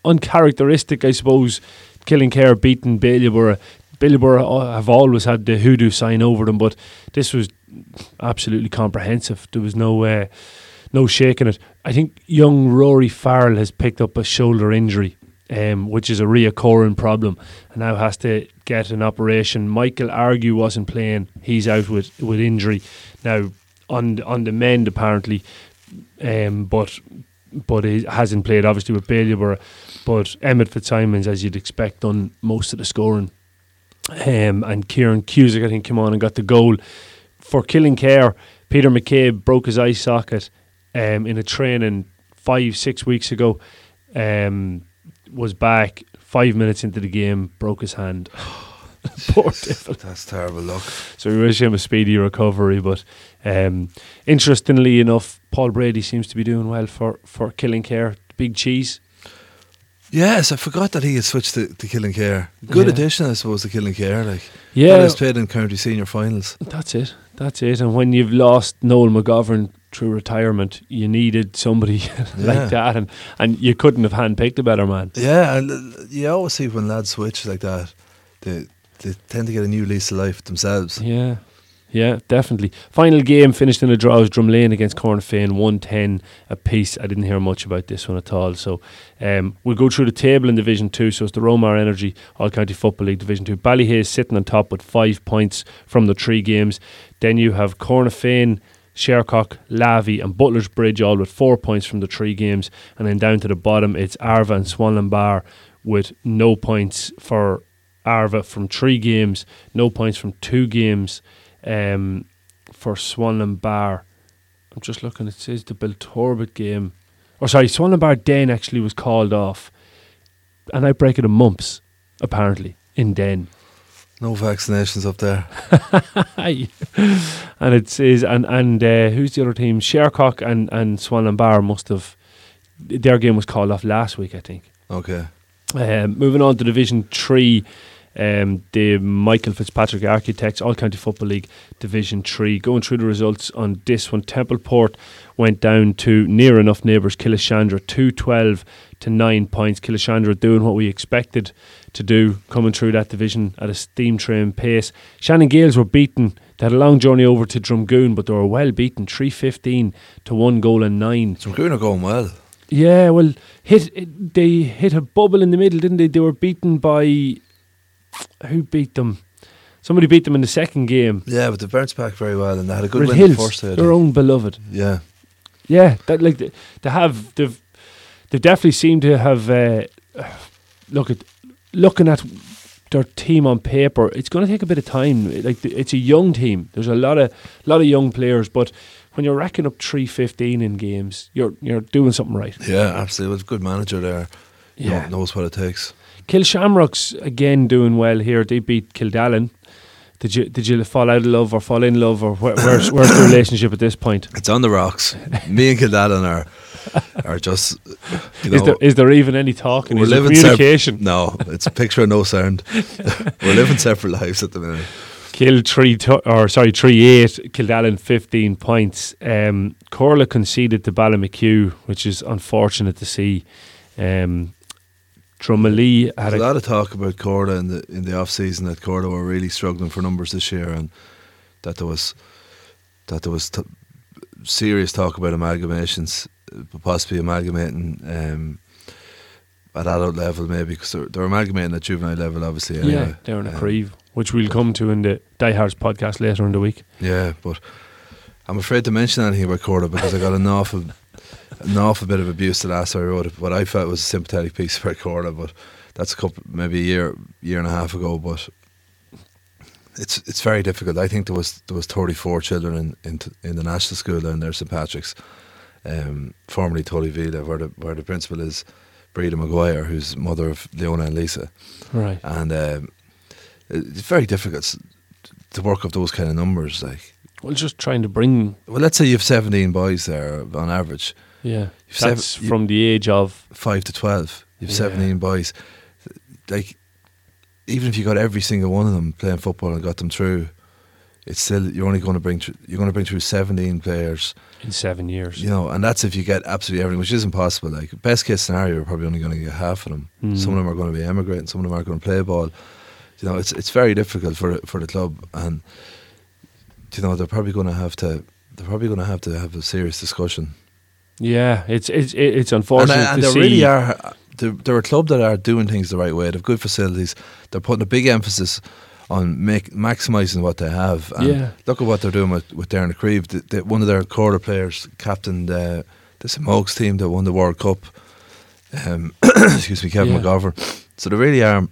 uncharacteristic, I suppose. Killing Killinkere beating Bailieborough. Bailieborough have always had the hoodoo sign over them, but this was absolutely comprehensive. There was no uh, no shaking it. I think young Rory Farrell has picked up a shoulder injury, um, which is a reoccurring problem, and now has to get an operation. Michael Argue wasn't playing; he's out with with injury now on on the mend apparently, um, but but he hasn't played obviously with Bailieborough. But Emmett Fitzsimons, as you'd expect, done most of the scoring. Um, and Kieran Cusick, I think, came on and got the goal for killing care. Peter McCabe broke his eye socket um, in a training five, six weeks ago. Um, was back five minutes into the game, broke his hand. Poor devil. That's terrible luck. So we wish him a speedy recovery. But um, interestingly enough, Paul Brady seems to be doing well for, for killing care. Big cheese. Yes, I forgot that he had switched to, to Killing Care. Good Yeah. addition, I suppose, to Killing Care. Like, Yeah, he's played in county senior finals. That's it. That's it. And when you've lost Noel McGovern through retirement, you needed somebody Yeah. like that, and and you couldn't have handpicked a better man. Yeah, and you always see when lads switch like that, they they tend to get a new lease of life themselves. Yeah, yeah, definitely. Final game finished in a draw was Drumlane against Cornafean, one ten a piece. I didn't hear much about this one at all. So um, we'll go through the table in Division Two. So it's the Romar Energy All County Football League Division Two. Ballyhay is sitting on top with five points from the three games. Then you have Cornafean. Shercock, Lavey, and Butler's Bridge all with four points from the three games, and then down to the bottom it's Arva and Swanlinbar with no points for Arva from three games, no points from two games um, for Swanlinbar. I'm just looking, it says the Belturbet game. Or sorry, Swanland Bar Denn actually was called off. An outbreak of the mumps, apparently, in Denn. No vaccinations up there. and it says, and, and uh, who's the other team? Shercock and, and Swanlinbar must have, their game was called off last week, I think. Okay. Um, moving on to Division Three, um, the Michael Fitzpatrick Architects All County Football League Division Three. Going through the results on this one, Templeport went down to near enough neighbours. Killeshandra two twelve to nine points. Killeshandra doing what we expected to do, coming through that division at a steam train pace. Shannon Gaels were beaten. They had a long journey over to Drumgoon, but they were well beaten, three fifteen to one goal and nine. So Goon are going well. Yeah, well, hit it, they hit a bubble in the middle, didn't they? They were beaten by who beat them? Somebody beat them in the second game. Yeah, but they bounced back very well and they had a good Red win Hills, the first day. Their own beloved. Yeah. Yeah, that like they, they have they've they definitely seem to have uh, look at looking at their team on paper. It's going to take a bit of time. Like it's a young team. There's a lot of lot of young players, but when you're racking up three fifteen in games, you're you're doing something right. Yeah, absolutely. With a good manager there. Yeah. Kno- knows what it takes. Kilshamrocks again doing well here. They beat Kildallan. Did you did you fall out of love or fall in love or where, where's where's the relationship at this point? It's on the rocks. Me and Kildallan are are just you know, is there is there even any talking? we're Is living communication? no, it's a picture of no sound. we're living separate lives at the minute. Kill three to, or sorry three eight. Kildallan fifteen points. Um, Corlough conceded to Ballymachugh, which is unfortunate to see. Um, Drumalee had a a, lot of talk about Corda in the in the off season that Corda were really struggling for numbers this year, and that there was that there was t- serious talk about amalgamations, possibly amalgamating um, at adult level maybe because they're, they're amalgamating at juvenile level, obviously. Anyway. yeah down a Um, Creve, which we'll come to in the Diehards podcast later in the week. Yeah, but I'm afraid to mention anything about Corda because I got an awful, an awful bit of abuse the last time I wrote it. What I felt was a sympathetic piece about Corda, but that's a couple, maybe a year, year and a half ago. But it's it's very difficult. I think there was there was 34 children in in, in the national school down there, St Patrick's, um, formerly Tully Vila, where the where the principal is Breda Maguire, who's mother of Leona and Lisa Right. and um, it's very difficult to work up those kind of numbers. Like, Well, just trying to bring. well, let's say you have seventeen boys there on average, Yeah. You've seven- That's you- from the age of. five to twelve. You have Yeah. seventeen boys. Like, even if you got every single one of them playing football and got them through, it's still you're only going to bring thr- you're going to bring through seventeen players. in seven years. You know, and that's if you get absolutely everything, which isn't possible. Like best case scenario, you're probably only going to get half of them. Mm. Some of them are going to be emigrating. Some of them are going to play ball. You know, it's it's very difficult for for the club, and you know they're probably going to have to they're probably going to have to have a serious discussion. Yeah, it's it's it- it's And, unfortunate uh, and they see. really are. They're, they're a club that are doing things the right way. They've good facilities. They're putting a big emphasis on make, maximising what they have. And Yeah. Look at what they're doing with, with Darren Creve. The, the, one of their quarter players captained uh, the Smokes team that won the World Cup. Um, excuse me, Kevin Yeah. McGovern. So they really are.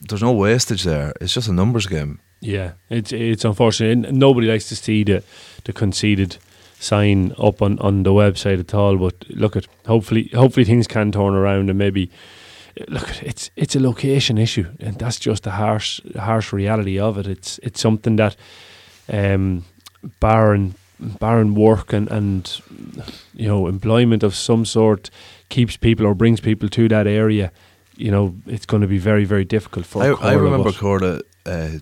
There's no wastage there. It's just a numbers game. Yeah, it's it's unfortunate. Nobody likes to see the the conceded sign up on, on the website at all. But look at hopefully hopefully things can turn around and maybe look it's it's a location issue and that's just the harsh harsh reality of it. It's it's something that um barren barren work and, and you know employment of some sort keeps people or brings people to that area. You know, it's going to be very very difficult for. I, I remember Corda uh,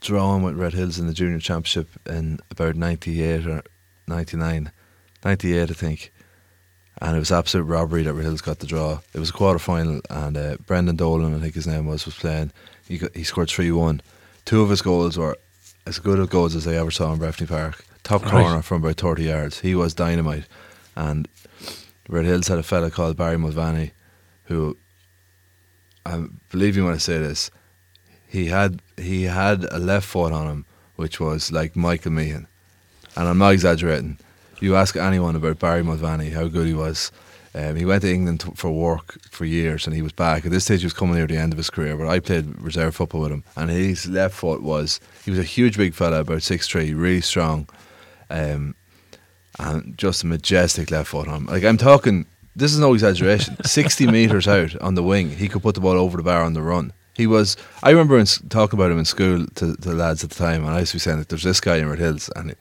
drawing with Red Hills in the junior championship in about 98 or 99. 98, I think. And it was absolute robbery that Red Hills got the draw. It was a quarter final, and uh, Brendan Dolan, I think his name was, was playing. He got, he scored 3 1. Two of his goals were as good a goals as I ever saw in Breffni Park. Top Right. corner from about 30 yards. He was dynamite. And Red Hills had a fella called Barry Mulvaney who, I believe me when I say this, he had he had a left foot on him, which was like Michael Meehan, and I'm not exaggerating. You ask anyone about Barry Mulvaney how good he was. Um, he went to England t- for work for years, and he was back. At this stage, he was coming near the end of his career. But I played reserve football with him, and his left foot was he was a huge, big fella, about six three, really strong, um, and just a majestic left foot on him. Like I'm talking, this is no exaggeration. Sixty meters out on the wing, he could put the ball over the bar on the run. He was. I remember in, talking about him in school to, to the lads at the time, and I used to be saying that there's this guy in Red Hills, and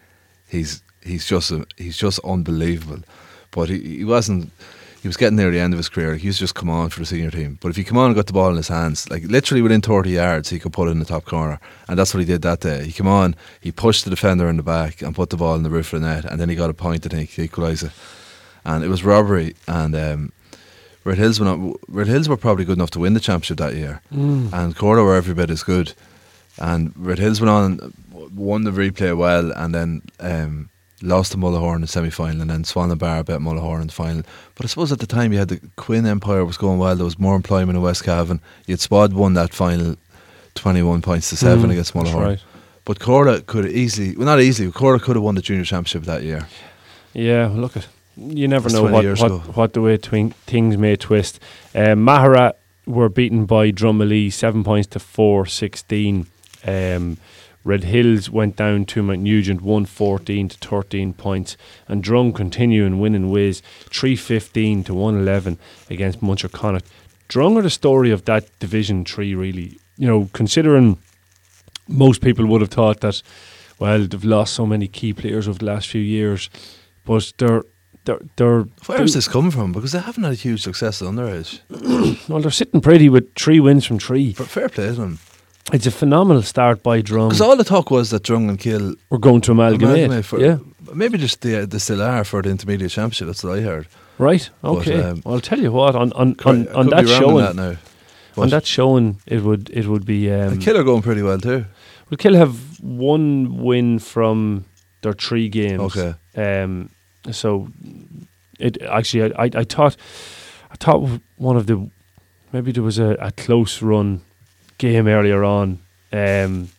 he's he's just a, he's just unbelievable. But he, he wasn't. He was getting near the end of his career. He was just come on for the senior team. But if he come on and got the ball in his hands, like literally within 30 yards, he could put it in the top corner. And that's what he did that day. He came on, he pushed the defender in the back and put the ball in the roof of the net. And then he got a and he equalised it. And it was robbery. And um, Red Hills were not, Red Hills were probably good enough to win the championship that year. Mm. And Corda were every bit as good. And Red Hills went on, and won the replay well, and then um, lost to Mullahoran in the semi final, and then Swanlinbar bet Mullahoran in the final. But I suppose at the time you had the Quinn Empire was going well. There was more employment in West Cavan. You had Spod won that final, twenty one points to seven Mm, against Mullahoran. right. But Corda could easily, well, not easily. Corda could have won the junior championship that year. Yeah, look at you never That's know what what, what the way things may twist. Um, Maghera were beaten by Drumalee seven points to four sixteen. Um, Red Hills went down to Mount Nugent one fourteen to thirteen points, and Drung continuing winning ways three fifteen to one eleven against Munterconnaught. Drung are the story of that Division Three, really. You know, considering most people would have thought that, well, they've lost so many key players over the last few years, but they're they're they're where is this come from? Because they haven't had a huge success at underage. well, they're sitting pretty with three wins from three. Fair play to them. It's a phenomenal start by Drung. Because all the talk was that Drung and Kill We're going to amalgamate. amalgamate for yeah. maybe just the the still are for the intermediate championship. That's what I heard. Right. But, Okay. um, well, I'll tell you what. On on on, I on that showing, that now. on that showing, it would it would be. the Um, Kill are going pretty well too. Well, Kill have one win from their three games. Okay. Um, so it actually, I, I, I thought, I thought one of the maybe there was a, a close run game earlier on. Um,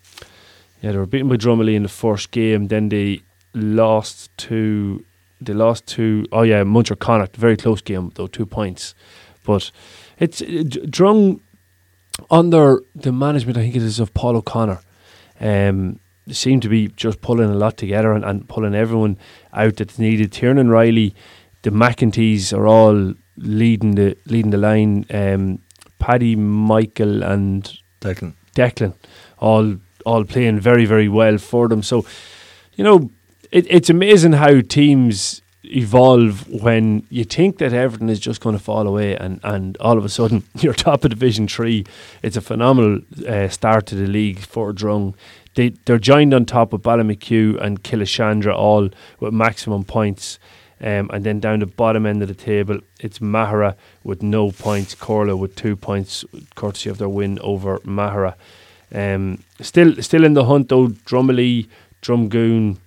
yeah, they were beaten by Drumalee in the first game. Then they lost to they lost to oh yeah Munterconnaught. Very close game though, two points. But it's it, under the management. I think it is of Paul O'Connor. Um, seem to be just pulling a lot together and, and pulling everyone out that's needed. Tiernan Riley, the McEntees are all leading the leading the line. Um, Paddy, Michael, and Declan. Declan, all all playing very very well for them. So, you know, it, it's amazing how teams evolve when you think that everything is just going to fall away, and and all of a sudden you're top of Division Three. It's a phenomenal uh, start to the league for Drung. They they're joined on top with Ballymachugh and Killeshandra, all with maximum points. Um, and then down the bottom end of the table, it's Maghera with no points, Corlough with two points, courtesy of their win over Maghera. Um, still, still in the hunt though. Drumalee, Drumgoon.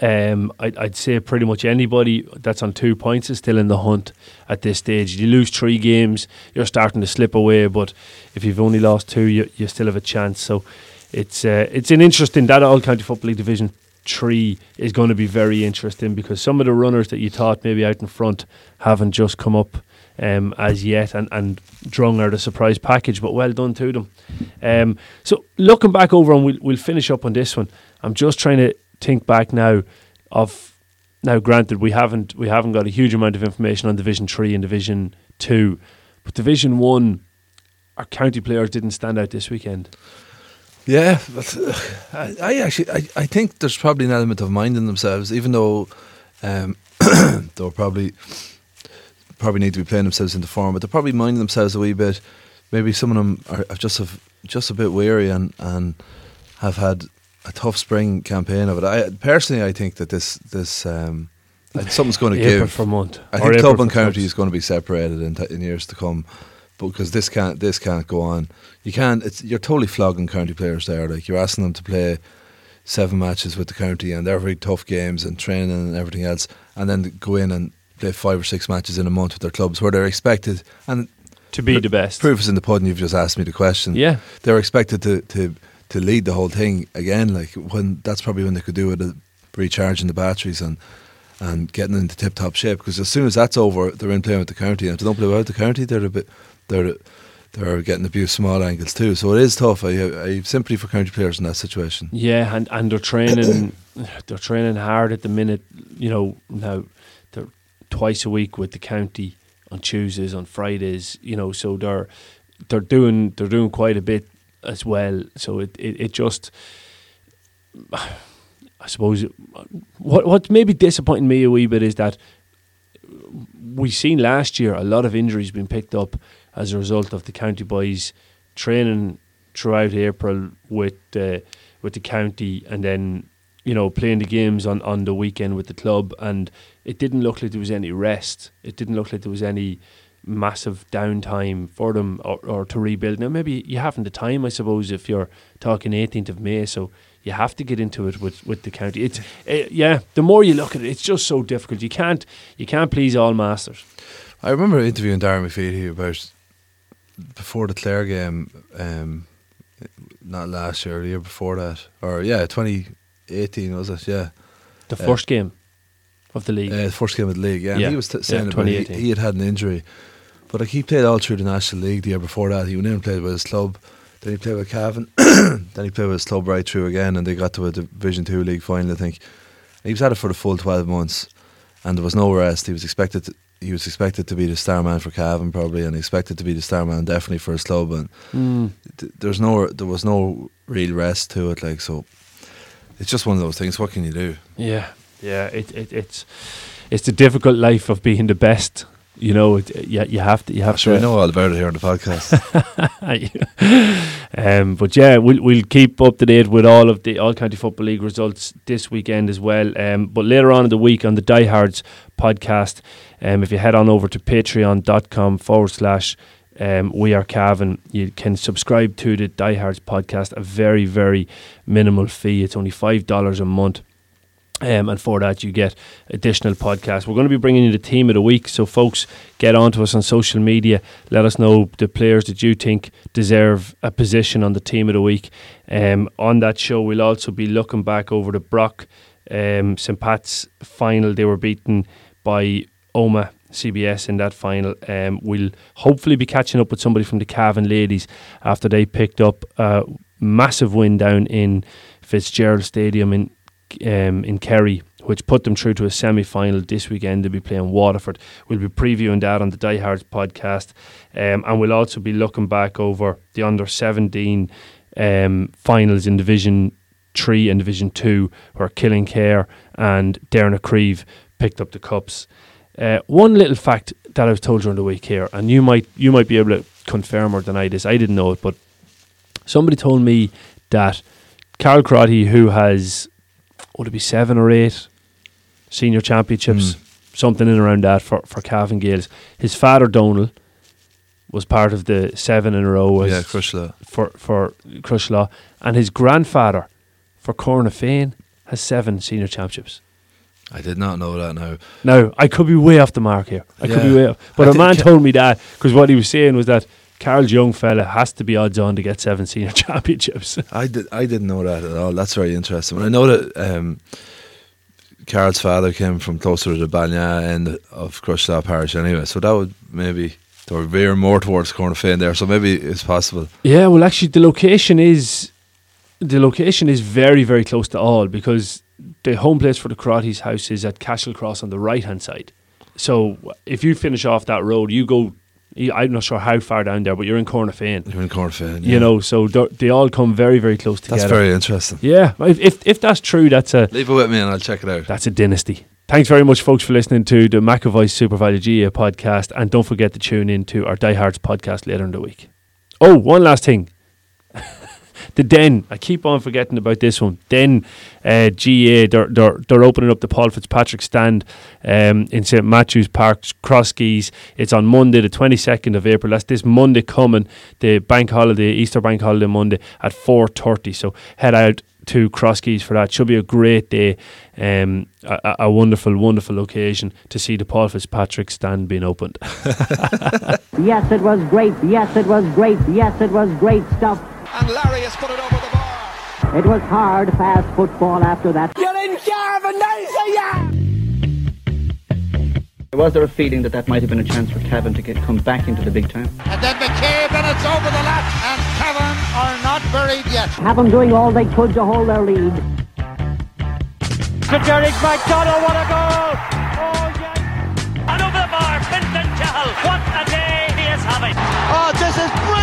Um, I'd, I'd say pretty much anybody that's on two points is still in the hunt at this stage. You lose three games, you're starting to slip away. But if you've only lost two, you, you still have a chance. So it's uh, it's an interesting that all county football league division three is going to be very interesting because some of the runners that you thought maybe out in front haven't just come up um, as yet, and and Drung are the surprise package, but well done to them. Um, so looking back over, and we'll we'll finish up on this one. I'm just trying to think back now of now. Granted, we haven't we haven't got a huge amount of information on Division Three and Division Two, but Division One, our county players didn't stand out this weekend. Yeah, but uh, I, I actually I, I think there's probably an element of minding themselves, even though um, they'll probably probably need to be playing themselves into form, but they're probably minding themselves a wee bit. Maybe some of them are, just a, just a bit weary and, and have had a tough spring campaign of it. I personally I think that this this um, something's going to give. for. I think April club and for county is going to be separated in, t- in years to come, because this can't this can't go on. You can't. It's you're totally flogging county players there. Like you're asking them to play seven matches with the county, and they're very tough games and training and everything else, and then go in and play five or six matches in a month with their clubs where they're expected. And to be the best. proof is in the pudding. You've just asked me the question. Yeah, they're expected to to to lead the whole thing again. Like when that's probably when they could do it, uh, recharging the batteries and and getting into tip top shape. Because as soon as that's over, they're in playing with the county, and if they don't play well with the county, they're a bit they're they're getting abused small angles too. So it is tough. I I have sympathy for county players in that situation. yeah, and and they're training. they're training hard at the minute. You know now they're twice a week with the county on Tuesdays, on Fridays. You know, so they're they're doing they're doing quite a bit as well. So it it, it just. I suppose what what's maybe disappointing me a wee bit is that we seen last year a lot of injuries being picked up as a result of the county boys training throughout April with uh, with the county and then you know playing the games on, on the weekend with the club. And it didn't look like there was any rest. It didn't look like there was any massive downtime for them or, or to rebuild. Now maybe you haven't the time I suppose if you're talking 18th of May. So you have to get into it with, with the county. It's uh, yeah the more you look at it it's just so difficult. You can't you can't please all masters. I remember interviewing Darren McFeely about before the Clare game, um, not last year, the year before that, or yeah, 2018 was it? Yeah. the Uh, first game of the league Uh, the first game of the league, yeah. Yeah, he was t- yeah, saying about he, he had had an injury, but like he played all through the National League the year before that. He went in and played with his club, then he played with Cavan, then he played with his club right through again, and they got to a Division Two league final, I think. And he was at it for the full twelve months, and there was no rest. He was expected. To, he was expected to be the star man for Cavan probably, and expected to be the star man definitely for his club. And Mm. th- there's no, there was no real rest to it. Like so, it's just one of those things. What can you do? Yeah, yeah. It, it it's it's the difficult life of being the best You know, you, you have to. You have Sure, to. we know all about it here on the podcast. um, but yeah, we'll we'll keep up to date with all of the All County Football League results this weekend as well. Um, but later on in the week on the Diehards podcast, um, if you head on over to patreon.com forward slash um, we are Cavan, you can subscribe to the Diehards podcast. A very very minimal fee. It's only five dollars a month. Um, and for that, you get additional podcasts. We're going to be bringing you the team of the week. So, folks, get on to us on social media. Let us know the players that you think deserve a position on the team of the week. Um, on that show, we'll also be looking back over the Brock um, St. Pat's final. They were beaten by Omagh CBS in that final. Um, we'll hopefully be catching up with somebody from the Cavan ladies after they picked up a massive win down in Fitzgerald Stadium in um, in Kerry, which put them through to a semi final this weekend. They'll be playing Waterford. We'll be previewing that on the Die Diehards podcast. Um, and we'll also be looking back over the under 17 um, finals in Division 3 and Division 2, where Killinkere and Derna picked up the cups. Uh, one little fact that I was told during the week here, and you might you might be able to confirm or deny this. I didn't know it, but somebody told me that Carl Crotty, who has would it be seven or eight senior championships, hmm. something in around that for for Cavan Gaels. His father Donal was part of the seven in a row yeah, Crosserlough. for for Crosserlough, and his grandfather for Cornafean has seven senior championships. I did not know that now. Now I could be way off the mark here. I could be way off, but I a man told me that because what he was saying was that Carl's young fella has to be odds on to get seven senior championships. I did. I didn't know that at all. That's very interesting. But I know that um, Carl's father came from closer to the Banya end of Crosserlough Parish, anyway. So that would maybe or veer more towards Cornafean there. So maybe it's possible. Yeah, well, actually, the location is the location is very, very close to all because the home place for the Karati's house is at Cashel Cross on the right hand side. So if you finish off that road, you go. I'm not sure how far down there, but you're in Cornafean. You're in Cornafean. You know, so they're- all come very, very close together. that's very interesting. yeah. If, if if that's true, that's a Leave it with me and I'll check it out. that's a dynasty. Thanks very much, folks, for listening to the McAvoy Super Value GAA podcast. And don't forget to tune in to our Diehards podcast later in the week. Oh, one last thing. The Denn. I keep on forgetting about this one. Denn uh, GAA, they're, they're, they're opening up the Paul Fitzpatrick stand um, in St. Matthew's Park, Crosskeys. It's on Monday, the 22nd of April. That's this Monday coming, the bank holiday, Easter bank holiday Monday at 4.30. So head out to Crosskeys for that. Should be a great day. Um, a, a- a wonderful, wonderful occasion to see the Paul Fitzpatrick stand being opened. Yes, it was great. Yes, it was great. Yes, it was great stuff. And Larry has put it over the bar. It was hard, fast football after that. Kill in Cavanasia! Was there a feeling that that might have been a chance for Cavan to get come back into the big time? And then McCabe and it's over the lap. And Cavan are not buried yet. Have them doing all they could to hold their lead. to Derek McDonald. What a goal! Oh, yes! And over the bar, Fintan Cahill. What a day he is having. Oh, this is brilliant by Cavan.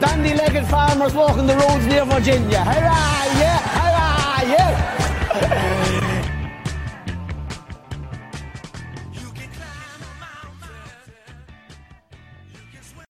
Dandy-legged farmers walking the roads near Virginia. Hurrah, yeah, hurrah, yeah.